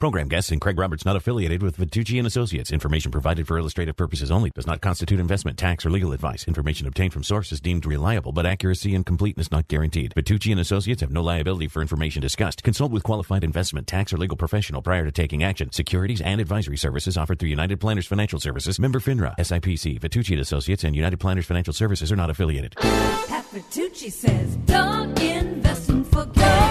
Program guests and Craig Roberts not affiliated with Vitucci and Associates. Information provided for illustrative purposes only does not constitute investment, tax, or legal advice. Information obtained from sources deemed reliable, but accuracy and completeness not guaranteed. Vitucci and Associates have no liability for information discussed. Consult with qualified investment, tax, or legal professional prior to taking action. Securities and advisory services offered through United Planners Financial Services, member FINRA, SIPC, Vitucci and Associates, and United Planners Financial Services are not affiliated. Pat Vitucci says, don't invest and forget.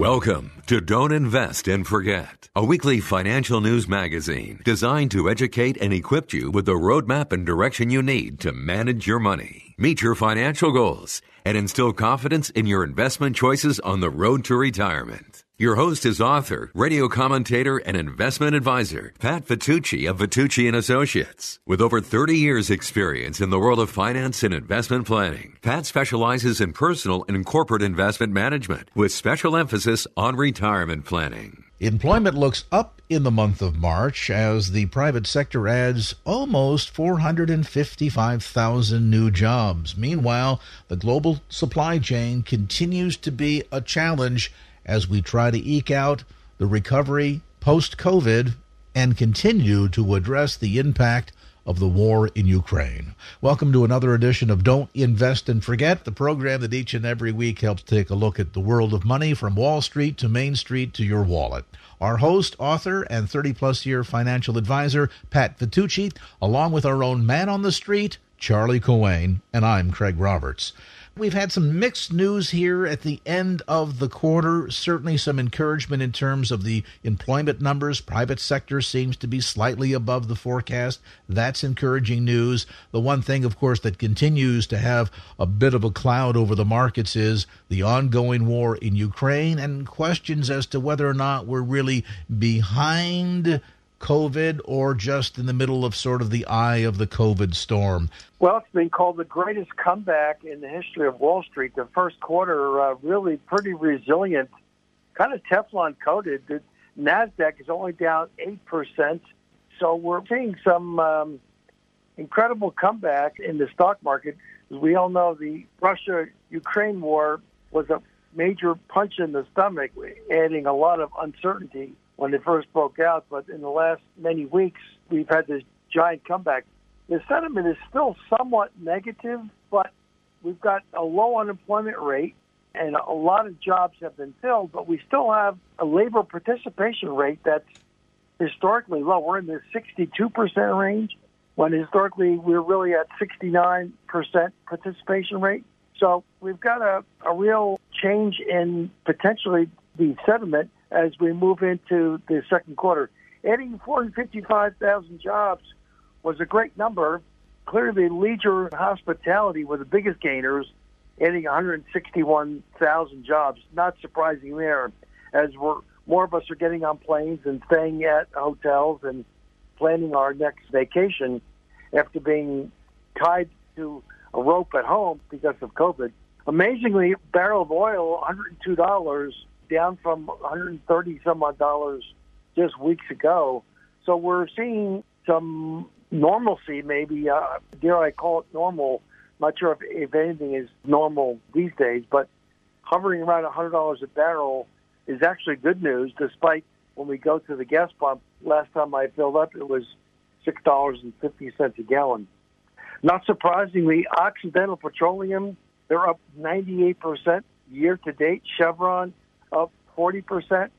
Welcome to Don't Invest and Forget, a weekly financial news magazine designed to educate and equip you with the roadmap and direction you need to manage your money, meet your financial goals, and instill confidence in your investment choices on the road to retirement. Your host is author, radio commentator, and investment advisor, Pat Vitucci of Vitucci and Associates. With over 30 years experience in the world of finance and investment planning, Pat specializes in personal and corporate investment management with special emphasis on retirement planning. Employment looks up in the month of March as the private sector adds almost 455,000 new jobs. Meanwhile, the global supply chain continues to be a challenge as we try to eke out the recovery post COVID and continue to address the impact of the war in Ukraine. Welcome to another edition of Don't Invest and Forget, the program that each and every week helps take a look at the world of money from Wall Street to Main Street to your wallet. Our host, author, and 30 plus year financial advisor, Pat Vitucci, along with our own man on the street, Charlie Coain, and I'm Craig Roberts. We've had some mixed news here at the end of the quarter. Certainly some encouragement in terms of the employment numbers. Private sector seems to be slightly above the forecast. That's encouraging news. The one thing, of course, that continues to have a bit of a cloud over the markets is the ongoing war in Ukraine and questions as to whether or not we're really behind COVID or just in the middle of sort of the eye of the COVID storm. Well, it's been called the greatest comeback in the history of Wall Street. The first quarter, uh, really pretty resilient, kind of Teflon coated. The NASDAQ is only down 8%. So we're seeing some um, incredible comeback in the stock market. As we all know, the Russia Ukraine war was a major punch in the stomach, adding a lot of uncertainty when it first broke out. But in the last many weeks, we've had this giant comeback. The sentiment is still somewhat negative, but we've got a low unemployment rate and a lot of jobs have been filled, but we still have a labor participation rate that's historically low. We're in the 62% range when historically we're really at 69% participation rate. So we've got a, a real change in potentially the sentiment as we move into the second quarter. Adding 455,000 jobs was a great number. Clearly, leisure and hospitality were the biggest gainers, adding 161,000 jobs. Not surprising there, as we're, more of us are getting on planes and staying at hotels and planning our next vacation after being tied to a rope at home because of COVID. Amazingly, barrel of oil, $102, down from 130 some odd dollars just weeks ago. So we're seeing some normalcy, maybe. Uh, dare I call it normal? Not sure if, if anything is normal these days, but hovering around $100 a barrel is actually good news, despite when we go to the gas pump. Last time I filled up, it was $6.50 a gallon. Not surprisingly, Occidental Petroleum, they're up 98% year to date. Chevron up 40%.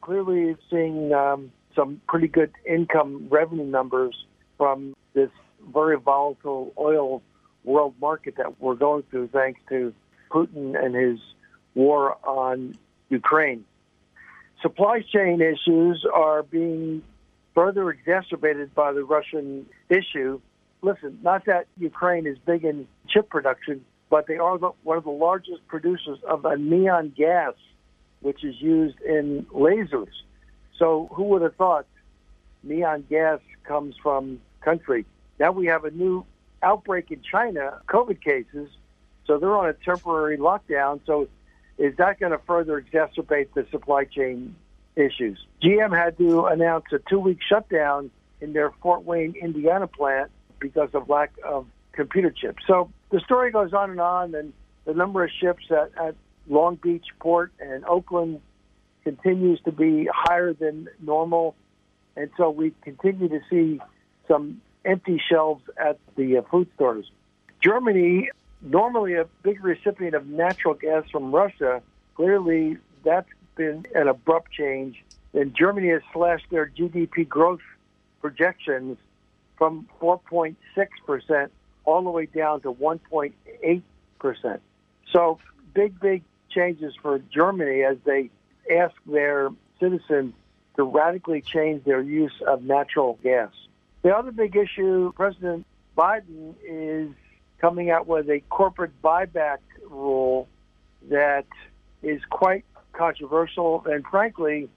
Clearly seeing um, some pretty good income revenue numbers from this very volatile oil world market that we're going through thanks to Putin and his war on Ukraine. Supply chain issues are being further exacerbated by the Russian issue. Listen, not that Ukraine is big in chip production, but they are the, one of the largest producers of a neon gas which is used in lasers. So who would have thought neon gas comes from country? Now we have a new outbreak in China, COVID cases, so they're on a temporary lockdown. So is that going to further exacerbate the supply chain issues? GM had to announce a two-week shutdown in their Fort Wayne, Indiana plant because of lack of computer chips. So the story goes on and on, and the number of ships at, at Long Beach Port and Oakland continues to be higher than normal. And so we continue to see some empty shelves at the uh, food stores. Germany, normally a big recipient of natural gas from Russia, clearly that's been an abrupt change. And Germany has slashed their GDP growth projections from 4.6% all the way down to 1.8%. So big, big changes for Germany as they ask their citizens to radically change their use of natural gas. The other big issue, President Biden is coming out with a corporate buyback rule that is quite controversial and, frankly,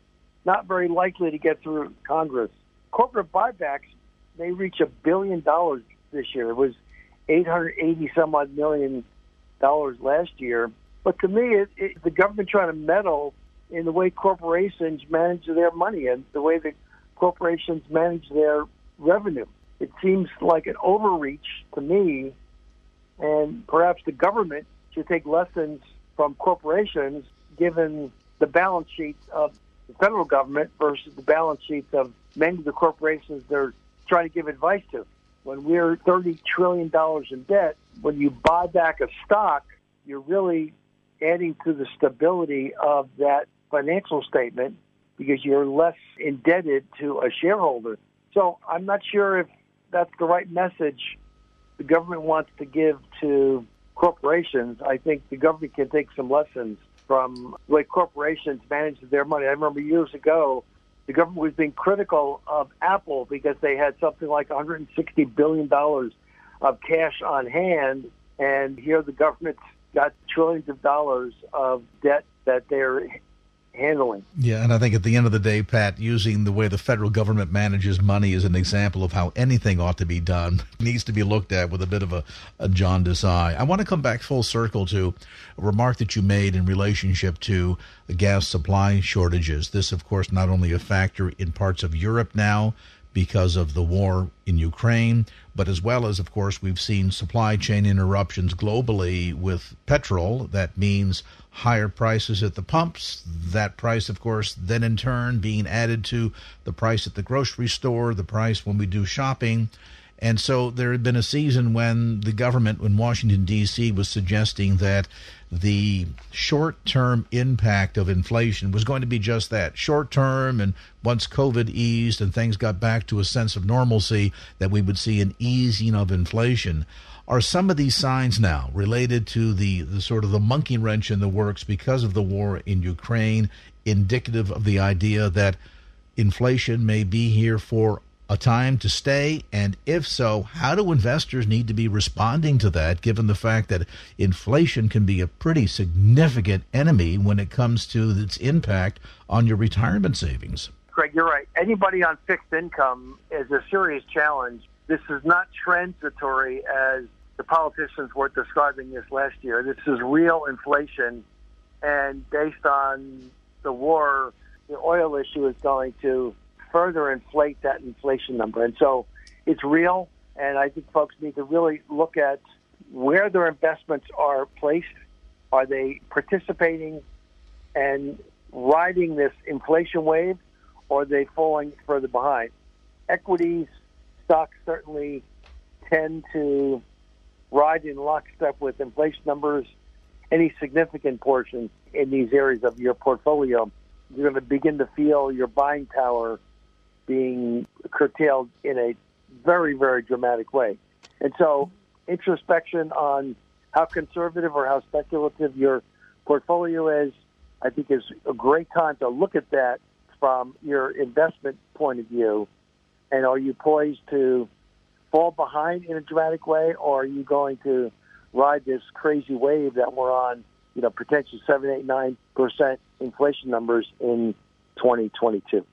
not very likely to get through Congress. Corporate buybacks may reach a billion dollars this year. It was 880 some odd million dollars last year. But to me, it, it, the government trying to meddle in the way corporations manage their money and the way the corporations manage their revenue. It seems like an overreach to me, and perhaps the government should take lessons from corporations given the balance sheets of the federal government versus the balance sheets of many of the corporations they're trying to give advice to. When we're $30 trillion in debt, when you buy back a stock, you're really adding to the stability of that financial statement because you're less indebted to a shareholder. So I'm not sure if that's the right message the government wants to give to corporations. I think the government can take some lessons from the way corporations manage their money. I remember years ago, the government was being critical of Apple because they had something like $160 billion of cash on hand, and here the government's got trillions of dollars of debt that they're handling. Yeah, and I think at the end of the day, Pat, using the way the federal government manages money is an example of how anything ought to be done needs to be looked at with a bit of a, a jaundiced eye. I want to come back full circle to a remark that you made in relationship to the gas supply shortages. This, of course, not only a factor in parts of Europe now, because of the war in Ukraine, but as well as, of course, we've seen supply chain interruptions globally with petrol. That means higher prices at the pumps. That price, of course, then in turn being added to the price at the grocery store, the price when we do shopping. And so there had been a season when the government, when Washington, D.C., was suggesting that the short term impact of inflation was going to be just that short term. And once COVID eased and things got back to a sense of normalcy, that we would see an easing of inflation. Are some of these signs now related to the, the sort of the monkey wrench in the works because of the war in Ukraine indicative of the idea that inflation may be here for a time to stay? And if so, how do investors need to be responding to that, given the fact that inflation can be a pretty significant enemy when it comes to its impact on your retirement savings? Greg, you're right. Anybody on fixed income is a serious challenge. This is not transitory as the politicians were describing this last year. This is real inflation, and based on the war, the oil issue is going to further inflate that inflation number. And so it's real, and I think folks need to really look at where their investments are placed. Are they participating and riding this inflation wave, or are they falling further behind? Equities, stocks certainly tend to ride in lockstep with inflation numbers. Any significant portions in these areas of your portfolio, you're going to begin to feel your buying power being curtailed in a very, very dramatic way. And so, introspection on how conservative or how speculative your portfolio is, I think, is a great time to look at that from your investment point of view. And are you poised to fall behind in a dramatic way, or are you going to ride this crazy wave that we're on you know, potential seven, eight, nine percent inflation numbers in 2022.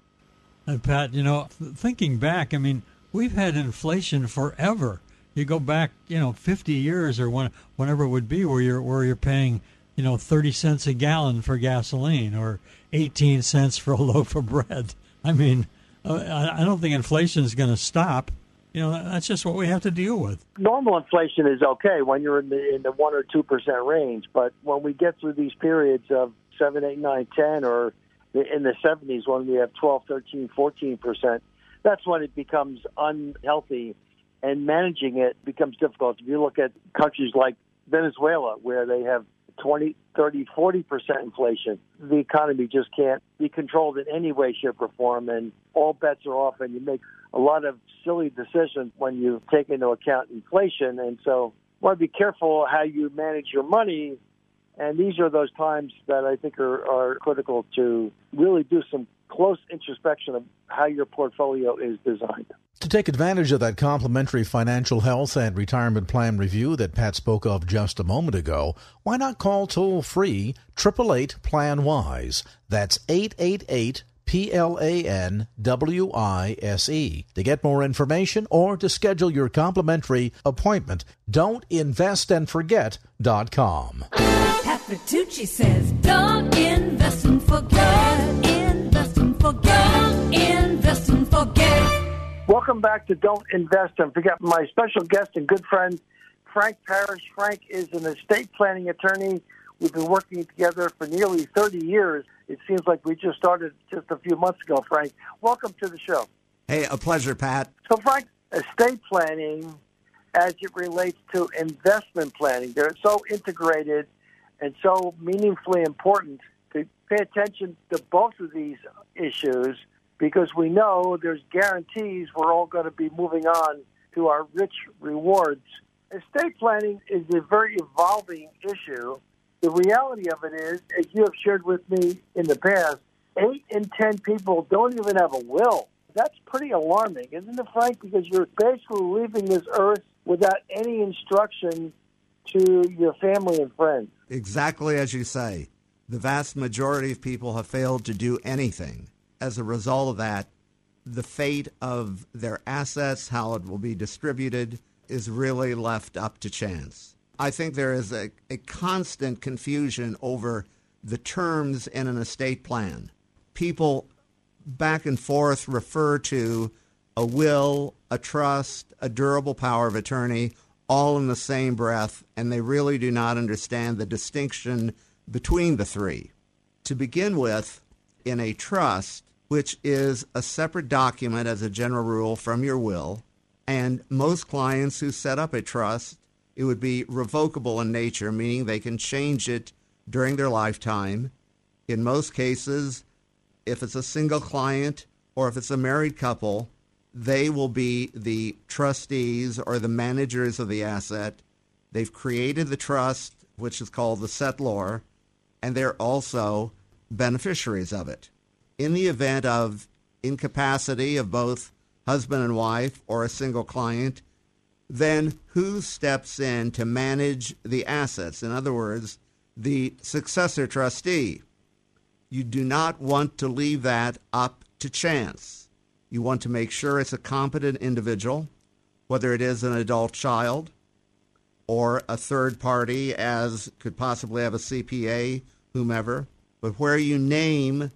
And Pat, you know, thinking back, I mean, we've had inflation forever. You go back, you know, 50 years or when, whenever it would be, where you're where you're paying, you know, 30 cents a gallon for gasoline or 18 cents for a loaf of bread. I mean, uh, I don't think inflation is going to stop. You know, that's just what we have to deal with. Normal inflation is okay when you're in the in the one or two percent range, but when we get through these periods of seven, eight, nine, ten, or in the 70s when we have 12, 13, 14 percent, that's when it becomes unhealthy, and managing it becomes difficult. If you look at countries like Venezuela, where they have 20, 30, 40 percent inflation, the economy just can't be controlled in any way, shape, or form, and all bets are off, and you make a lot of silly decisions when you take into account inflation, and so want to be careful how you manage your money and these are those times that I think are, are critical to really do some close introspection of how your portfolio is designed. To take advantage of that complimentary financial health and retirement plan review that Pat spoke of just a moment ago, why not call toll free 888 Plan Wise? That's 888 P L A N W I S E. To get more information or to schedule your complimentary appointment, don't invest and forget.com. Pat says, don't invest and forget. Invest and forget. Invest and forget. Welcome back to Don't Invest and Forget. My special guest and good friend, Frank Parish. Frank is an estate planning attorney. We've been working together for nearly 30 years. It seems like we just started just a few months ago, Frank. Welcome to the show. Hey, a pleasure, Pat. So, Frank, estate planning as it relates to investment planning, they're so integrated and so meaningfully important to pay attention to both of these issues because we know there's guarantees we're all going to be moving on to our rich rewards. Estate planning is a very evolving issue. The reality of it is, as you have shared with me in the past, eight in ten people don't even have a will. That's pretty alarming, isn't it, Frank? Because you're basically leaving this earth without any instruction to your family and friends. Exactly as you say. The vast majority of people have failed to do anything. As a result of that, the fate of their assets, how it will be distributed, is really left up to chance. I think there is a, a constant confusion over the terms in an estate plan. People back and forth refer to a will, a trust, a durable power of attorney, all in the same breath, and they really do not understand the distinction between the three. To begin with, in a trust, which is a separate document as a general rule from your will, and most clients who set up a trust, it would be revocable in nature, meaning they can change it during their lifetime. In most cases, if it's a single client or if it's a married couple, they will be the trustees or the managers of the asset. They've created the trust, which is called the settlor, and they're also beneficiaries of it. In the event of incapacity of both husband and wife or a single client, then who steps in to manage the assets? In other words, the successor trustee. You do not want to leave that up to chance you want to make sure it's a competent individual, whether it is an adult child or a third party, as could possibly have a CPA, whomever. But where you name,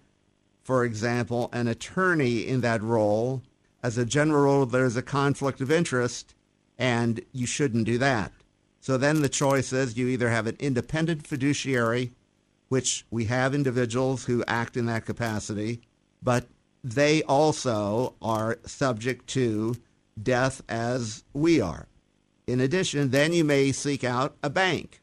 for example, an attorney in that role, as a general rule, there's a conflict of interest, and you shouldn't do that. So then the choice is you either have an independent fiduciary, which we have individuals who act in that capacity, but they also are subject to death as we are. In addition, then you may seek out a bank.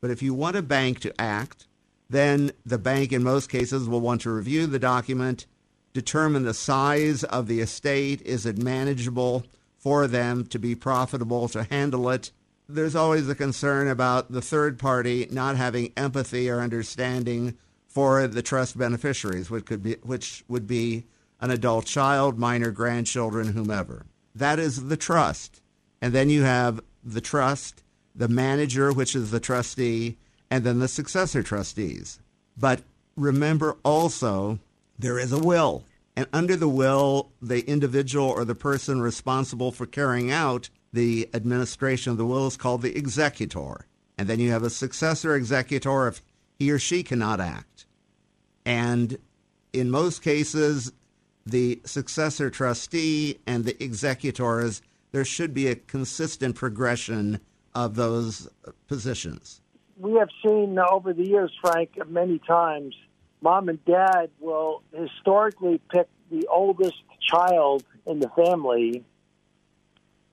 But if you want a bank to act, then the bank in most cases will want to review the document, determine the size of the estate, is it manageable for them to be profitable to handle it. There's always a concern about the third party not having empathy or understanding for the trust beneficiaries, which could be which would be an adult child, minor grandchildren, whomever. That is the trust. And then you have the trust, the manager, which is the trustee, and then the successor trustees. But remember also, there is a will. And under the will, the individual or the person responsible for carrying out the administration of the will is called the executor. And then you have a successor executor if he or she cannot act. And in most cases, the successor trustee and the executors, there should be a consistent progression of those positions. We have seen over the years, Frank, many times, mom and dad will historically pick the oldest child in the family.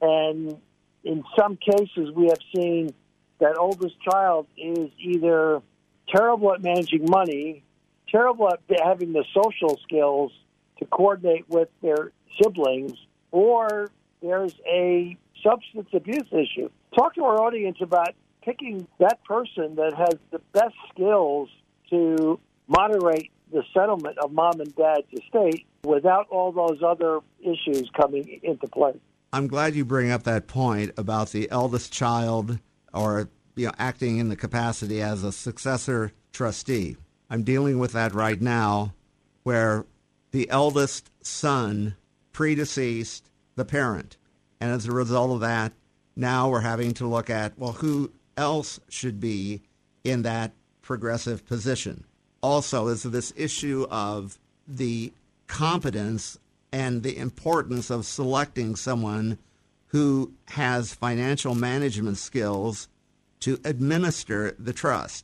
And in some cases, we have seen that oldest child is either terrible at managing money, terrible at having the social skills to coordinate with their siblings, or there's a substance abuse issue. Talk to our audience about picking that person that has the best skills to moderate the settlement of mom and dad's estate without all those other issues coming into play. I'm glad you bring up that point about the eldest child or you know acting in the capacity as a successor trustee. I'm dealing with that right now where the eldest son predeceased the parent. And as a result of that, now we're having to look at well who else should be in that progressive position. Also is this issue of the competence and the importance of selecting someone who has financial management skills to administer the trust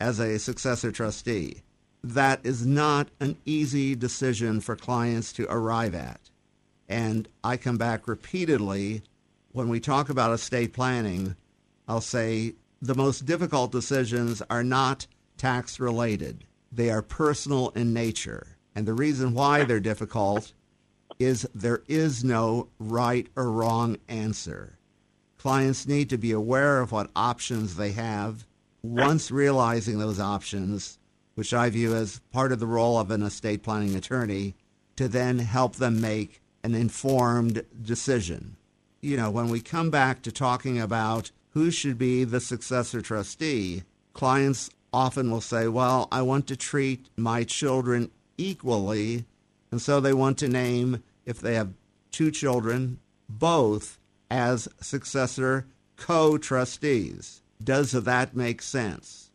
as a successor trustee. That is not an easy decision for clients to arrive at. And I come back repeatedly when we talk about estate planning, I'll say the most difficult decisions are not tax related. They are personal in nature. And the reason why they're difficult is there is no right or wrong answer. Clients need to be aware of what options they have. Once realizing those options, which I view as part of the role of an estate planning attorney, to then help them make an informed decision. You know, when we come back to talking about who should be the successor trustee, clients often will say, Well, I want to treat my children equally. And so they want to name, if they have two children, both as successor co trustees. Does that make sense?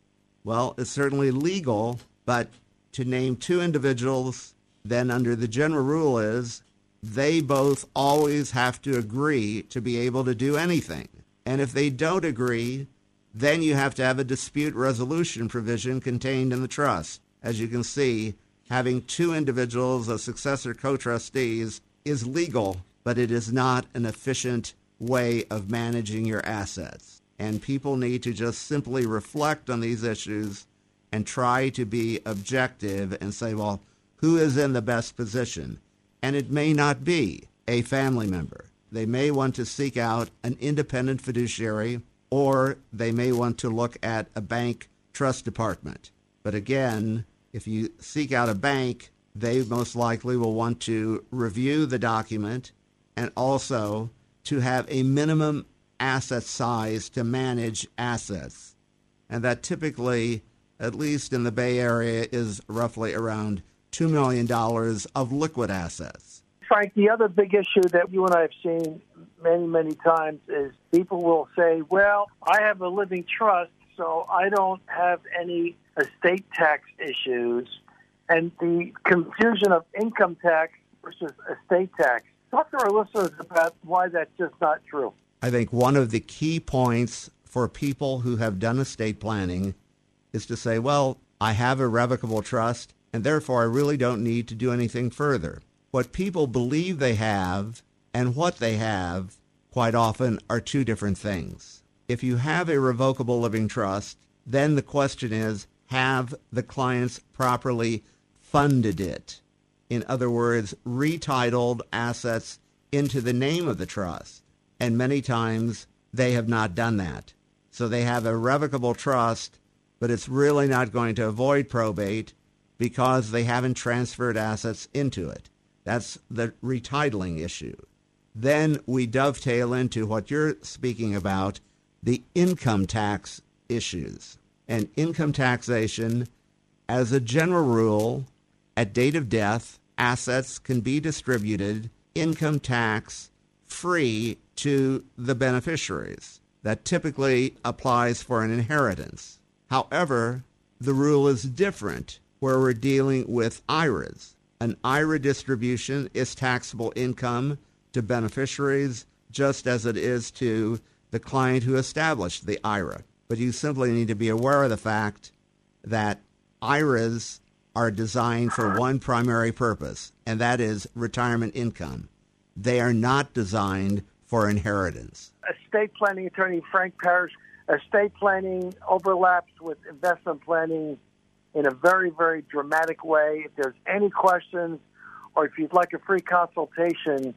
Well, it's certainly legal, but to name two individuals, then under the general rule is they both always have to agree to be able to do anything. And if they don't agree, then you have to have a dispute resolution provision contained in the trust. As you can see, having two individuals as successor co trustees is legal, but it is not an efficient way of managing your assets. And people need to just simply reflect on these issues and try to be objective and say, well, who is in the best position? And it may not be a family member. They may want to seek out an independent fiduciary or they may want to look at a bank trust department. But again, if you seek out a bank, they most likely will want to review the document and also to have a minimum asset size to manage assets. And that typically, at least in the Bay Area, is roughly around $2 million of liquid assets. Frank, the other big issue that you and I have seen many, many times is people will say, well, I have a living trust, so I don't have any estate tax issues. And the confusion of income tax versus estate tax. Talk to our listeners about why that's just not true. I think one of the key points for people who have done estate planning is to say, well, I have a revocable trust, and therefore I really don't need to do anything further. What people believe they have and what they have quite often are two different things. If you have a revocable living trust, then the question is have the clients properly funded it? In other words, retitled assets into the name of the trust. And many times they have not done that. So they have irrevocable trust, but it's really not going to avoid probate because they haven't transferred assets into it. That's the retitling issue. Then we dovetail into what you're speaking about the income tax issues. and income taxation, as a general rule, at date of death, assets can be distributed income tax free to the beneficiaries. That typically applies for an inheritance. However, the rule is different where we're dealing with IRAs. An IRA distribution is taxable income to beneficiaries just as it is to the client who established the IRA. But you simply need to be aware of the fact that IRAs are designed for one primary purpose, and that is retirement income. They are not designed for inheritance. Estate planning attorney Frank Parish. Estate planning overlaps with investment planning in a very, very dramatic way. If there's any questions or if you'd like a free consultation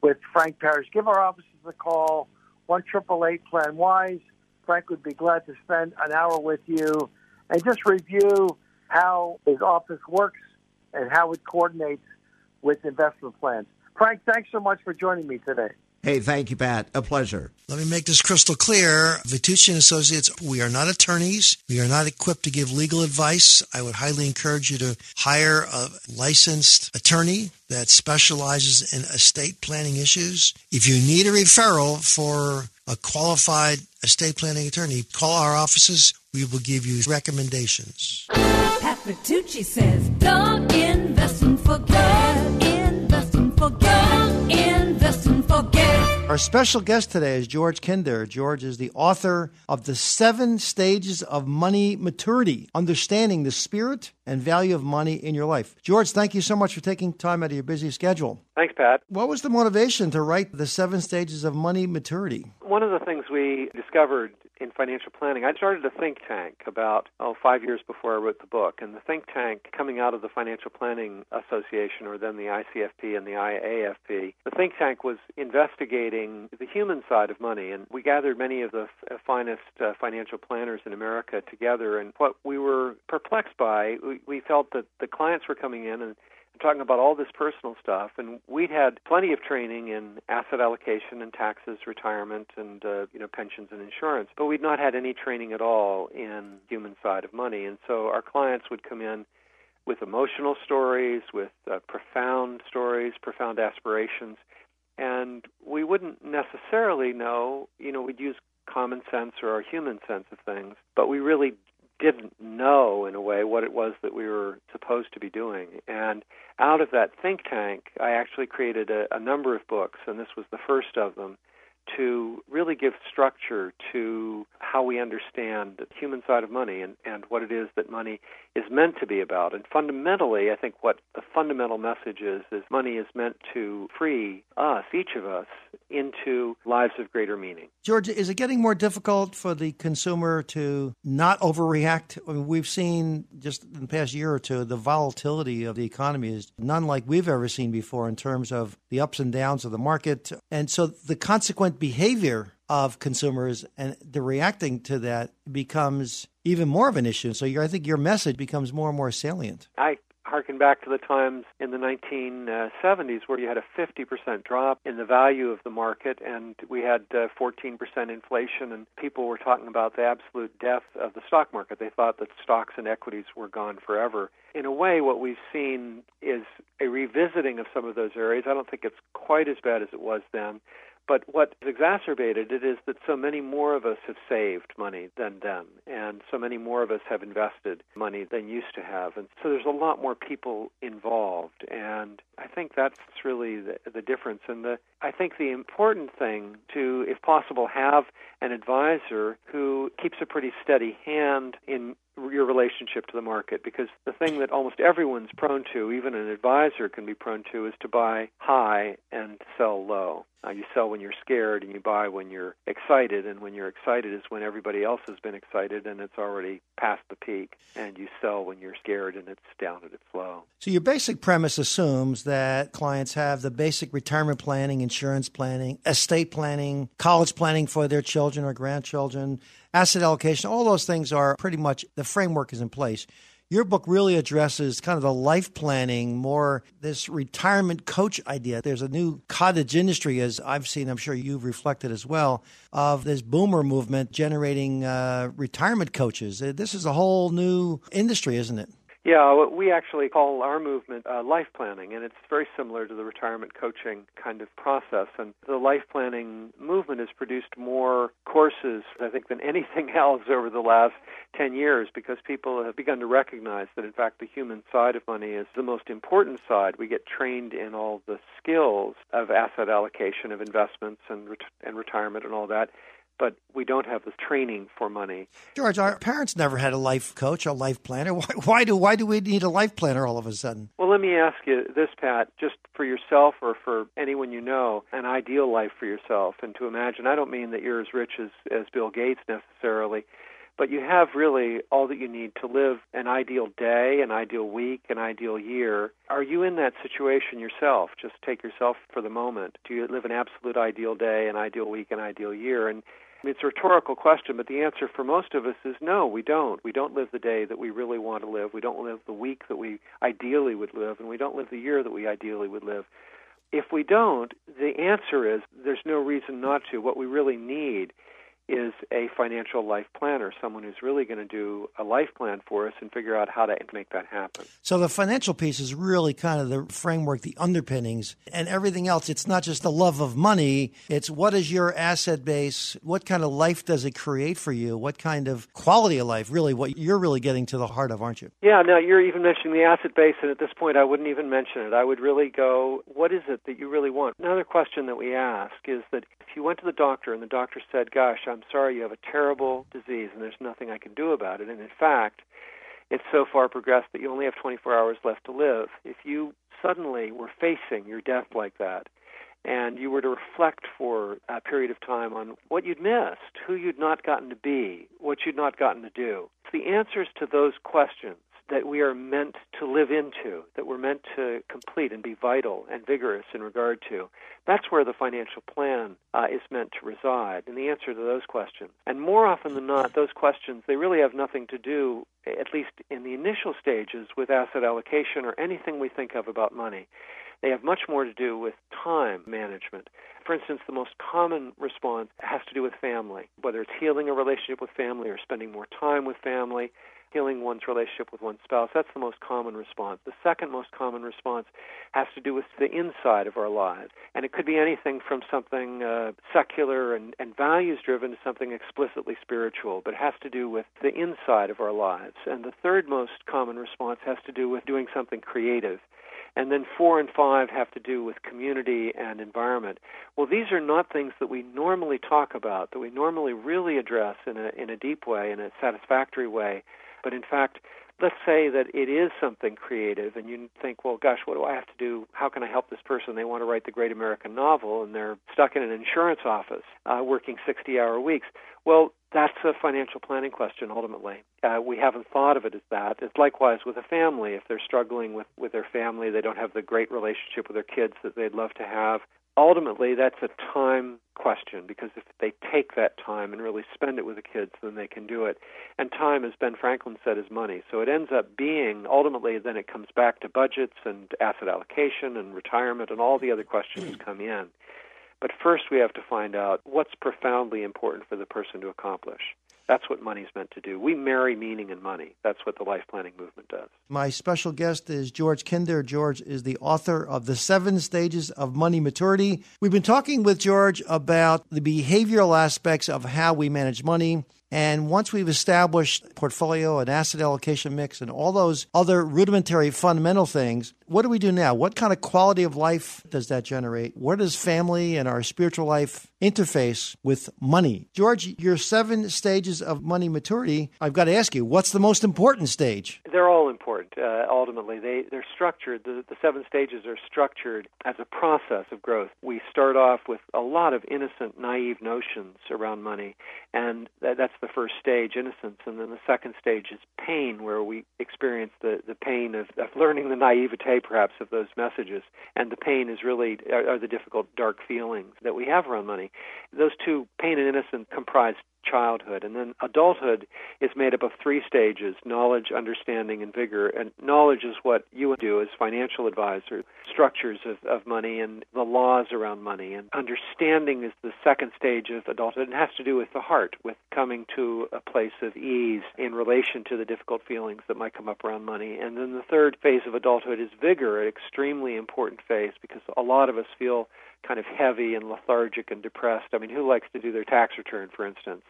with Frank Parish, give our offices a call, 1 Plan Wise. Frank would be glad to spend an hour with you and just review how his office works and how it coordinates with investment plans. Frank, thanks so much for joining me today. Hey, thank you, Pat. A pleasure. Let me make this crystal clear. Vitucci and Associates, we are not attorneys. We are not equipped to give legal advice. I would highly encourage you to hire a licensed attorney that specializes in estate planning issues. If you need a referral for a qualified estate planning attorney, call our offices. We will give you recommendations. Pat Vitucci says, don't invest and forget. Our special guest today is George Kinder. George is the author of The Seven Stages of Money Maturity Understanding the Spirit and Value of Money in Your Life. George, thank you so much for taking time out of your busy schedule. Thanks, Pat. What was the motivation to write The Seven Stages of Money Maturity? One of the things we discovered in financial planning, I started a think tank about oh five years before I wrote the book, and the think tank coming out of the Financial Planning Association, or then the ICFP and the IAFP, the think tank was investigating the human side of money, and we gathered many of the f- finest uh, financial planners in America together. And what we were perplexed by, we, we felt that the clients were coming in and talking about all this personal stuff, and we'd had plenty of training in asset allocation and taxes, retirement, and uh, you know pensions and insurance, but we'd not had any training at all in human side of money. And so our clients would come in with emotional stories, with uh, profound stories, profound aspirations, and we wouldn't necessarily know. You know, we'd use common sense or our human sense of things, but we really didn't know in a way what it was that we were supposed to be doing. And out of that think tank, I actually created a, a number of books, and this was the first of them to really give structure to how we understand the human side of money and, and what it is that money is meant to be about. And fundamentally, I think what the fundamental message is is money is meant to free us, each of us, into lives of greater meaning. George, is it getting more difficult for the consumer to not overreact? I mean, we've seen just in the past year or two the volatility of the economy is none like we've ever seen before in terms of the ups and downs of the market. And so the consequent behavior of consumers and the reacting to that becomes even more of an issue. So I think your message becomes more and more salient. I harken back to the times in the 1970s where you had a 50% drop in the value of the market and we had uh, 14% inflation and people were talking about the absolute death of the stock market. They thought that stocks and equities were gone forever. In a way, what we've seen is a revisiting of some of those areas. I don't think it's quite as bad as it was then. But what exacerbated it is that so many more of us have saved money than them, and so many more of us have invested money than used to have. And so there's a lot more people involved. And I think that's really the, the difference. And the, I think the important thing to, if possible, have an advisor who keeps a pretty steady hand in your relationship to the market because the thing that almost everyone's prone to, even an advisor can be prone to, is to buy high and sell low. Uh, you sell when you're scared and you buy when you're excited, and when you're excited is when everybody else has been excited and it's already past the peak, and you sell when you're scared and it's down at its low. So your basic premise assumes that clients have the basic retirement planning, insurance planning, estate planning, college planning for their children or grandchildren, asset allocation, all those things are pretty much the framework is in place. Your book really addresses kind of the life planning, more this retirement coach idea. There's a new cottage industry, as I've seen, I'm sure you've reflected as well, of this boomer movement generating uh, retirement coaches. This is a whole new industry, isn't it? Yeah, we actually call our movement uh, life planning, and it's very similar to the retirement coaching kind of process. And the life planning movement has produced more courses, I think, than anything else over the last 10 years because people have begun to recognize that, in fact, the human side of money is the most important side. We get trained in all the skills of asset allocation, of investments, and, ret- and retirement, and all that. But we don't have the training for money. George, our parents never had a life coach, a life planner. Why, why do why do we need a life planner all of a sudden? Well, let me ask you this, Pat, just for yourself or for anyone you know, an ideal life for yourself. And to imagine, I don't mean that you're as rich as, as Bill Gates necessarily, but you have really all that you need to live an ideal day, an ideal week, an ideal year. Are you in that situation yourself? Just take yourself for the moment. Do you live an absolute ideal day, an ideal week, an ideal year? And it's a rhetorical question, but the answer for most of us is no, we don't. We don't live the day that we really want to live. We don't live the week that we ideally would live, and we don't live the year that we ideally would live. If we don't, the answer is there's no reason not to. What we really need is a financial life planner, someone who's really going to do a life plan for us and figure out how to make that happen. So the financial piece is really kind of the framework, the underpinnings, and everything else. It's not just the love of money. It's what is your asset base? What kind of life does it create for you? What kind of quality of life? Really, what you're really getting to the heart of, aren't you? Yeah, now you're even mentioning the asset base, and at this point, I wouldn't even mention it. I would really go, what is it that you really want? Another question that we ask is that if you went to the doctor and the doctor said, gosh, I'm sorry, you have a terrible disease and there's nothing I can do about it, and in fact, it's so far progressed that you only have 24 hours left to live, if you suddenly were facing your death like that, and you were to reflect for a period of time on what you'd missed, who you'd not gotten to be, what you'd not gotten to do. The answers to those questions that we are meant to live into, that we're meant to complete and be vital and vigorous in regard to. That's where the financial plan uh, is meant to reside, and the answer to those questions. And more often than not, those questions, they really have nothing to do, at least in the initial stages, with asset allocation or anything we think of about money. They have much more to do with time management. For instance, the most common response has to do with family, whether it's healing a relationship with family or spending more time with family, healing one's relationship with one's spouse. That's the most common response. The second most common response has to do with the inside of our lives. And it could be anything from something uh, secular and, and values driven to something explicitly spiritual, but it has to do with the inside of our lives. And the third most common response has to do with doing something creative. And then four and five have to do with community and environment. Well, these are not things that we normally talk about, that we normally really address in a, in a deep way, in a satisfactory way. But in fact, let's say that it is something creative and you think, well, gosh, what do I have to do? How can I help this person? They want to write the great American novel and they're stuck in an insurance office uh, working 60 hour weeks. Well, that's a financial planning question ultimately. Uh, we haven't thought of it as that. It's likewise with a family. If they're struggling with, with their family, they don't have the great relationship with their kids that they'd love to have. Ultimately, that's a time question because if they take that time and really spend it with the kids, then they can do it. And time, as Ben Franklin said, is money. So it ends up being, ultimately, then it comes back to budgets and asset allocation and retirement and all the other questions come in. But first, we have to find out what's profoundly important for the person to accomplish. That's what money's meant to do. We marry meaning and money. That's what the life planning movement does. My special guest is George Kinder. George is the author of The Seven Stages of Money Maturity. We've been talking with George about the behavioral aspects of how we manage money. And once we've established portfolio and asset allocation mix and all those other rudimentary fundamental things, what do we do now? What kind of quality of life does that generate? Where does family and our spiritual life interface with money? George, your seven stages of money maturity, I've got to ask you, what's the most important stage? They're all important. Uh, ultimately, they they're structured. The, the seven stages are structured as a process of growth. We start off with a lot of innocent, naive notions around money, and that, that's the first stage, innocence. And then the second stage is pain, where we experience the the pain of, of learning the naivete, perhaps, of those messages. And the pain is really are, are the difficult, dark feelings that we have around money. Those two, pain and innocence, comprise childhood. And then adulthood is made up of three stages knowledge, understanding, and vigor. And knowledge is what you do as financial advisor, structures of, of money and the laws around money. And understanding is the second stage of adulthood and has to do with the heart, with coming to a place of ease in relation to the difficult feelings that might come up around money. And then the third phase of adulthood is vigor, an extremely important phase because a lot of us feel kind of heavy and lethargic and depressed. I mean, who likes to do their tax return, for instance?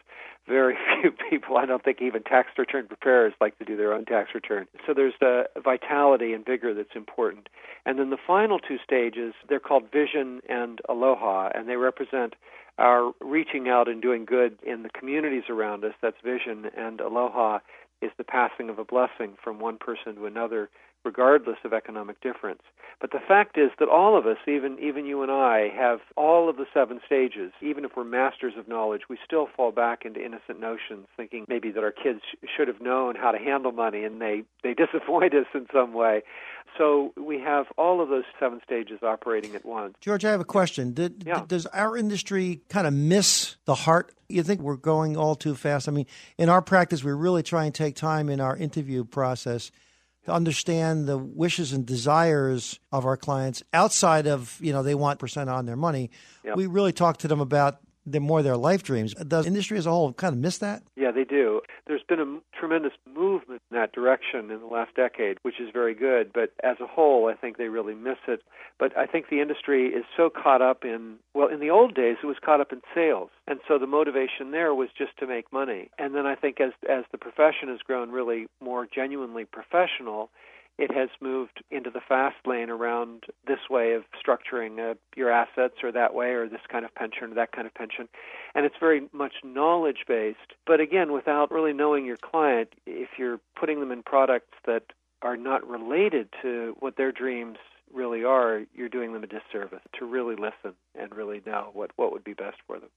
Very few people. I don't think even tax return preparers like to do their own tax return. So there's the vitality and vigor that's important. And then the final two stages, they're called vision and aloha, and they represent our reaching out and doing good in the communities around us. That's vision, and aloha is the passing of a blessing from one person to another regardless of economic difference. But the fact is that all of us, even even you and I, have all of the seven stages. Even if we're masters of knowledge, we still fall back into innocent notions, thinking maybe that our kids sh- should have known how to handle money, and they they disappoint us in some way. So we have all of those seven stages operating at once. George, I have a question. Did, Yeah. Does our industry kind of miss the heart? You think we're going all too fast? I mean, in our practice, we really try and take time in our interview process to understand the wishes and desires of our clients outside of, you know, they want percent on their money. Yep. We really talk to them about the more their life dreams. Does industry as a whole kind of miss that? Yeah, they do. There's been a tremendous movement in that direction in the last decade, which is very good. But as a whole, I think they really miss it. But I think the industry is so caught up in, well, in the old days, it was caught up in sales. And so the motivation there was just to make money. And then I think as, as the profession has grown really more genuinely professional, it has moved into the fast lane around this way of structuring uh, your assets or that way or this kind of pension or that kind of pension. And it's very much knowledge based. But again, without really knowing your client, if you're putting them in products that are not related to what their dreams really are, you're doing them a disservice to really listen and really know what, what would be best for them.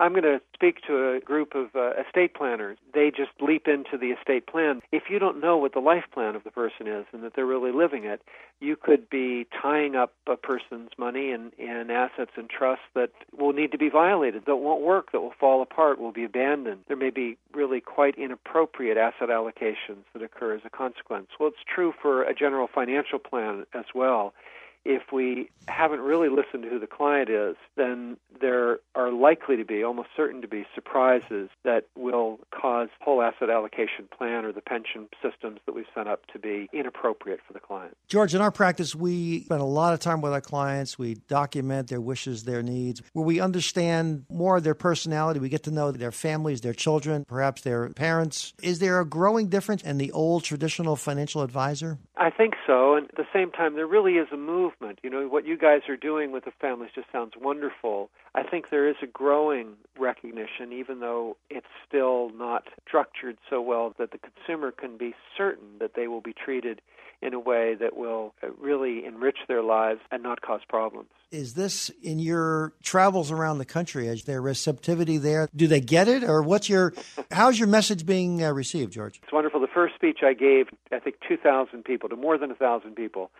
I'm going to speak to a group of uh, estate planners. They just leap into the estate plan. If you don't know what the life plan of the person is and that they're really living it, you could be tying up a person's money and, in assets and trusts that will need to be violated, that won't work, that will fall apart, will be abandoned. There may be really quite inappropriate asset allocations that occur as a consequence. Well, it's true for a general financial plan as well if we haven't really listened to who the client is, then there are likely to be, almost certain to be, surprises that will cause whole asset allocation plan or the pension systems that we've set up to be inappropriate for the client. George, in our practice, we spend a lot of time with our clients. We document their wishes, their needs, where we understand more of their personality. We get to know their families, their children, perhaps their parents. Is there a growing difference in the old traditional financial advisor? I think so. And at the same time, there really is a movement. You know, what you guys are doing with the families just sounds wonderful. I think there is a growing recognition, even though it's still not structured so well that the consumer can be certain that they will be treated in a way that will uh, really enrich their lives and not cause problems. Is this in your travels around the country? Is there receptivity there? Do they get it, or what's your? How's your message being uh, received, George? It's wonderful. The first speech I gave, I think, 2,000 people, to more than a 1,000 people.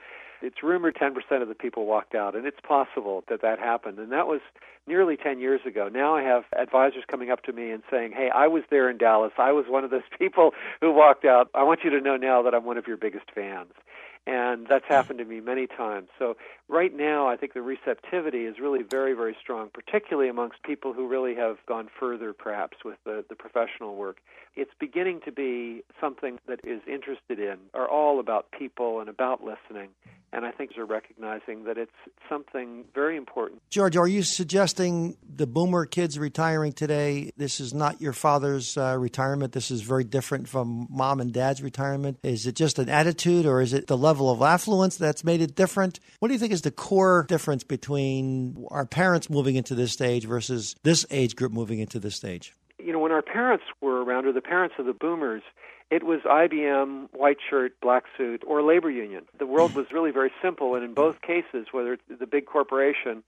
It's rumored 10% of the people walked out, and it's possible that that happened. And that was nearly 10 years ago. Now I have advisors coming up to me and saying, Hey, I was there in Dallas. I was one of those people who walked out. I want you to know now that I'm one of your biggest fans. And that's happened to me many times. So, right now, I think the receptivity is really very, very strong, particularly amongst people who really have gone further, perhaps, with the, the professional work. It's beginning to be something that is interested in, are all about people and about listening. And I think they're recognizing that it's something very important. George, are you suggesting the boomer kids retiring today? This is not your father's uh, retirement. This is very different from mom and dad's retirement. Is it just an attitude, or is it the level of affluence that's made it different? What do you think is the core difference between our parents moving into this stage versus this age group moving into this stage? You know, when our parents were around, or the parents of the boomers, it was IBM, white shirt, black suit, or labor union. The world was really very simple, and in both cases, whether it's the big corporation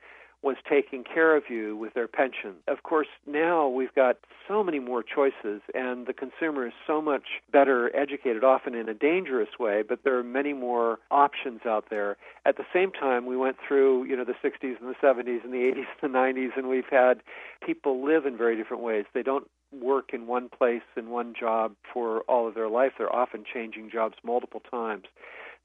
was taking care of you with their pension. Of course, now we've got so many more choices, and the consumer is so much better educated, often in a dangerous way, but there are many more options out there. At the same time, we went through, you know, the 60s and the 70s and the 80s and the 90s, and we've had people live in very different ways. They don't work in one place in one job for all of their life. They're often changing jobs multiple times.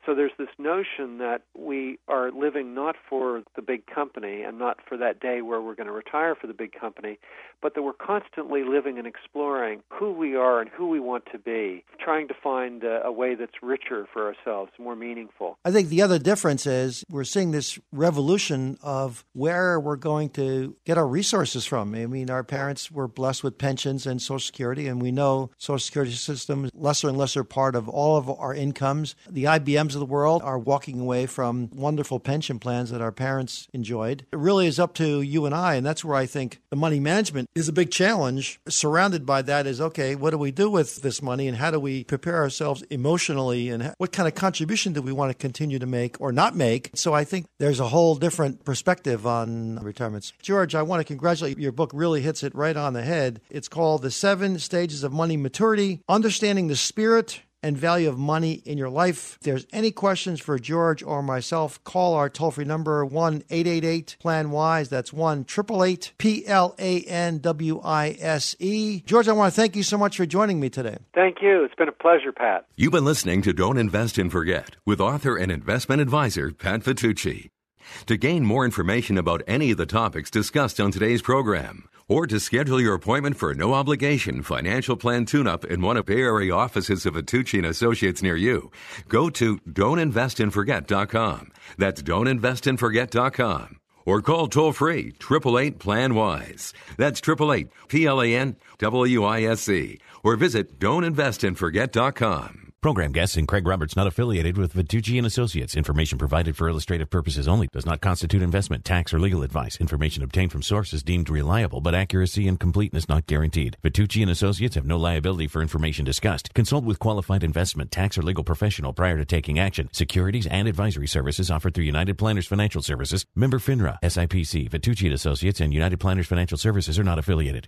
So there's this notion that we are living not for the big company and not for that day where we're going to retire for the big company, but that we're constantly living and exploring who we are and who we want to be, trying to find a, a way that's richer for ourselves, more meaningful. I think the other difference is we're seeing this revolution of where we're going to get our resources from. I mean, our parents were blessed with pensions and Social Security, and we know Social Security system is lesser and lesser part of all of our incomes. The IBMs of the world are walking away from wonderful pension plans that our parents enjoyed. It really is up to you and I, and that's where I think the money management is a big challenge. Surrounded by that is okay, what do we do with this money and how do we prepare ourselves emotionally and what kind of contribution do we want to continue to make or not make? So I think there's a whole different perspective on retirements. George, I want to congratulate you. Your book really hits it right on the head. It's called The Seven Stages of Money Maturity Understanding the Spirit and value of money in your life. If there's any questions for George or myself, call our toll free number 1 888 Plan Wise. That's 1 888 P L A N W I S E. George, I want to thank you so much for joining me today. Thank you. It's been a pleasure, Pat. You've been listening to Don't Invest and Forget with author and investment advisor Pat Vitucci. To gain more information about any of the topics discussed on today's program, or to schedule your appointment for a no obligation financial plan tune up in one of Bay Area offices of Vitucci and Associates near you, go to don'tinvestandforget.com. That's don'tinvestandforget.com. Or call toll free 888 Plan Wise. That's 888 P L A N W I S E. Or visit don'tinvestandforget.com. Program guests and Craig Roberts not affiliated with Vitucci and Associates. Information provided for illustrative purposes only does not constitute investment, tax, or legal advice. Information obtained from sources deemed reliable, but accuracy and completeness not guaranteed. Vitucci and Associates have no liability for information discussed. Consult with qualified investment, tax, or legal professional prior to taking action. Securities and advisory services offered through United Planners Financial Services, member FINRA, SIPC, Vitucci and Associates, and United Planners Financial Services are not affiliated.